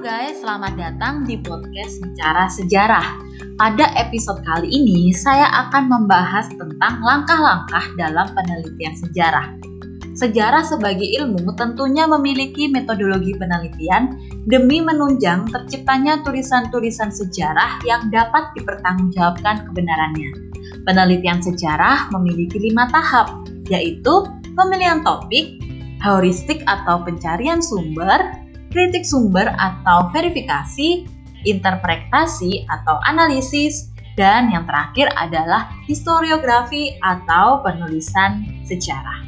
guys, selamat datang di podcast Bicara Sejarah. Pada episode kali ini, saya akan membahas tentang langkah-langkah dalam penelitian sejarah. Sejarah sebagai ilmu tentunya memiliki metodologi penelitian demi menunjang terciptanya tulisan-tulisan sejarah yang dapat dipertanggungjawabkan kebenarannya. Penelitian sejarah memiliki lima tahap, yaitu pemilihan topik, heuristik atau pencarian sumber, kritik sumber atau verifikasi, interpretasi atau analisis, dan yang terakhir adalah historiografi atau penulisan sejarah.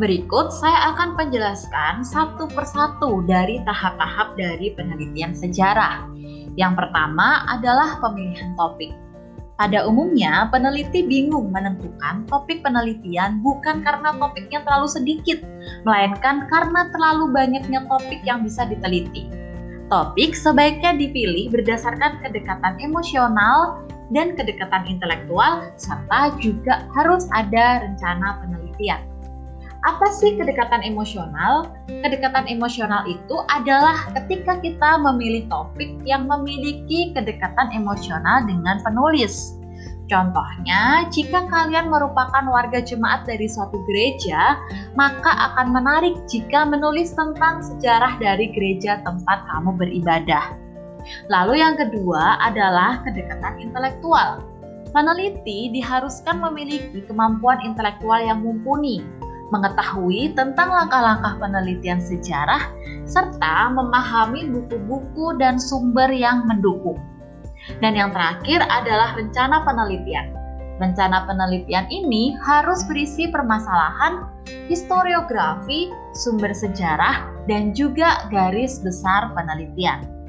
Berikut saya akan menjelaskan satu persatu dari tahap-tahap dari penelitian sejarah. Yang pertama adalah pemilihan topik. Pada umumnya, peneliti bingung menentukan topik penelitian bukan karena topiknya terlalu sedikit, melainkan karena terlalu banyaknya topik yang bisa diteliti. Topik sebaiknya dipilih berdasarkan kedekatan emosional dan kedekatan intelektual, serta juga harus ada rencana penelitian. Apa sih kedekatan emosional? Kedekatan emosional itu adalah ketika kita memilih topik yang memiliki kedekatan emosional dengan penulis. Contohnya, jika kalian merupakan warga jemaat dari suatu gereja, maka akan menarik jika menulis tentang sejarah dari gereja tempat kamu beribadah. Lalu yang kedua adalah kedekatan intelektual. Peneliti diharuskan memiliki kemampuan intelektual yang mumpuni, mengetahui tentang langkah-langkah penelitian sejarah, serta memahami buku-buku dan sumber yang mendukung. Dan yang terakhir adalah rencana penelitian. Rencana penelitian ini harus berisi permasalahan, historiografi, sumber sejarah, dan juga garis besar penelitian.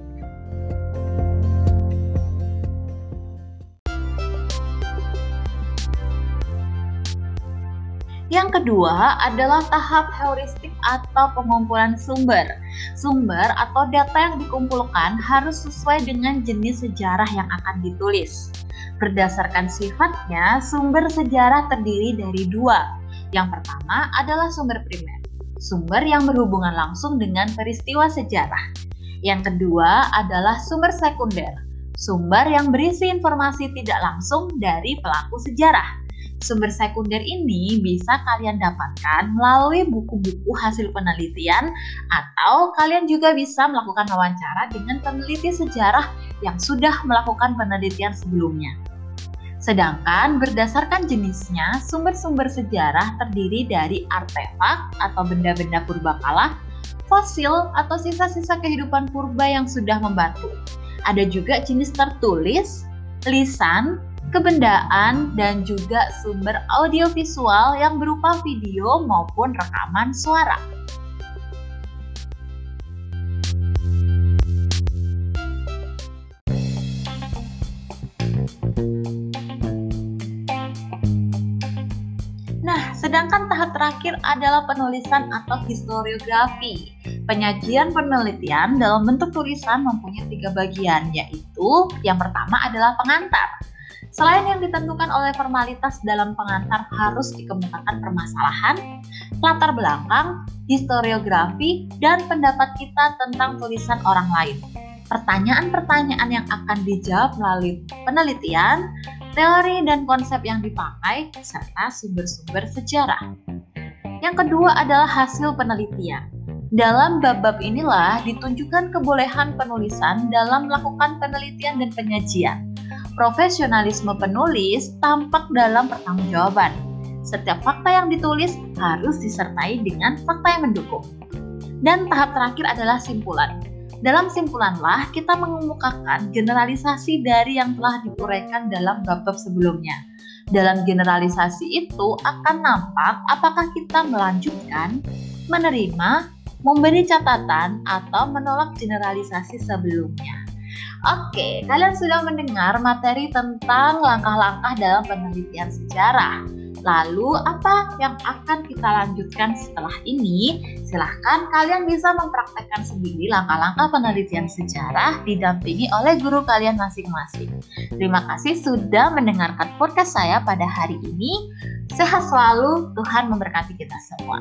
Yang kedua adalah tahap heuristik atau pengumpulan sumber. Sumber atau data yang dikumpulkan harus sesuai dengan jenis sejarah yang akan ditulis. Berdasarkan sifatnya, sumber sejarah terdiri dari dua. Yang pertama adalah sumber primer, sumber yang berhubungan langsung dengan peristiwa sejarah. Yang kedua adalah sumber sekunder, sumber yang berisi informasi tidak langsung dari pelaku sejarah. Sumber sekunder ini bisa kalian dapatkan melalui buku-buku hasil penelitian atau kalian juga bisa melakukan wawancara dengan peneliti sejarah yang sudah melakukan penelitian sebelumnya. Sedangkan berdasarkan jenisnya, sumber-sumber sejarah terdiri dari artefak atau benda-benda purbakala, fosil atau sisa-sisa kehidupan purba yang sudah membatu. Ada juga jenis tertulis, lisan, kebendaan, dan juga sumber audiovisual yang berupa video maupun rekaman suara. Nah, sedangkan tahap terakhir adalah penulisan atau historiografi. Penyajian penelitian dalam bentuk tulisan mempunyai tiga bagian, yaitu yang pertama adalah pengantar. Selain yang ditentukan oleh formalitas dalam pengantar harus dikemukakan permasalahan, latar belakang, historiografi, dan pendapat kita tentang tulisan orang lain. Pertanyaan-pertanyaan yang akan dijawab melalui penelitian, teori dan konsep yang dipakai, serta sumber-sumber sejarah. Yang kedua adalah hasil penelitian. Dalam bab-bab inilah ditunjukkan kebolehan penulisan dalam melakukan penelitian dan penyajian profesionalisme penulis tampak dalam pertanggungjawaban. Setiap fakta yang ditulis harus disertai dengan fakta yang mendukung. Dan tahap terakhir adalah simpulan. Dalam simpulanlah kita mengemukakan generalisasi dari yang telah diuraikan dalam bab-bab sebelumnya. Dalam generalisasi itu akan nampak apakah kita melanjutkan, menerima, memberi catatan, atau menolak generalisasi sebelumnya. Oke, kalian sudah mendengar materi tentang langkah-langkah dalam penelitian sejarah. Lalu, apa yang akan kita lanjutkan setelah ini? Silahkan kalian bisa mempraktekkan sendiri langkah-langkah penelitian sejarah didampingi oleh guru kalian masing-masing. Terima kasih sudah mendengarkan podcast saya pada hari ini. Sehat selalu, Tuhan memberkati kita semua.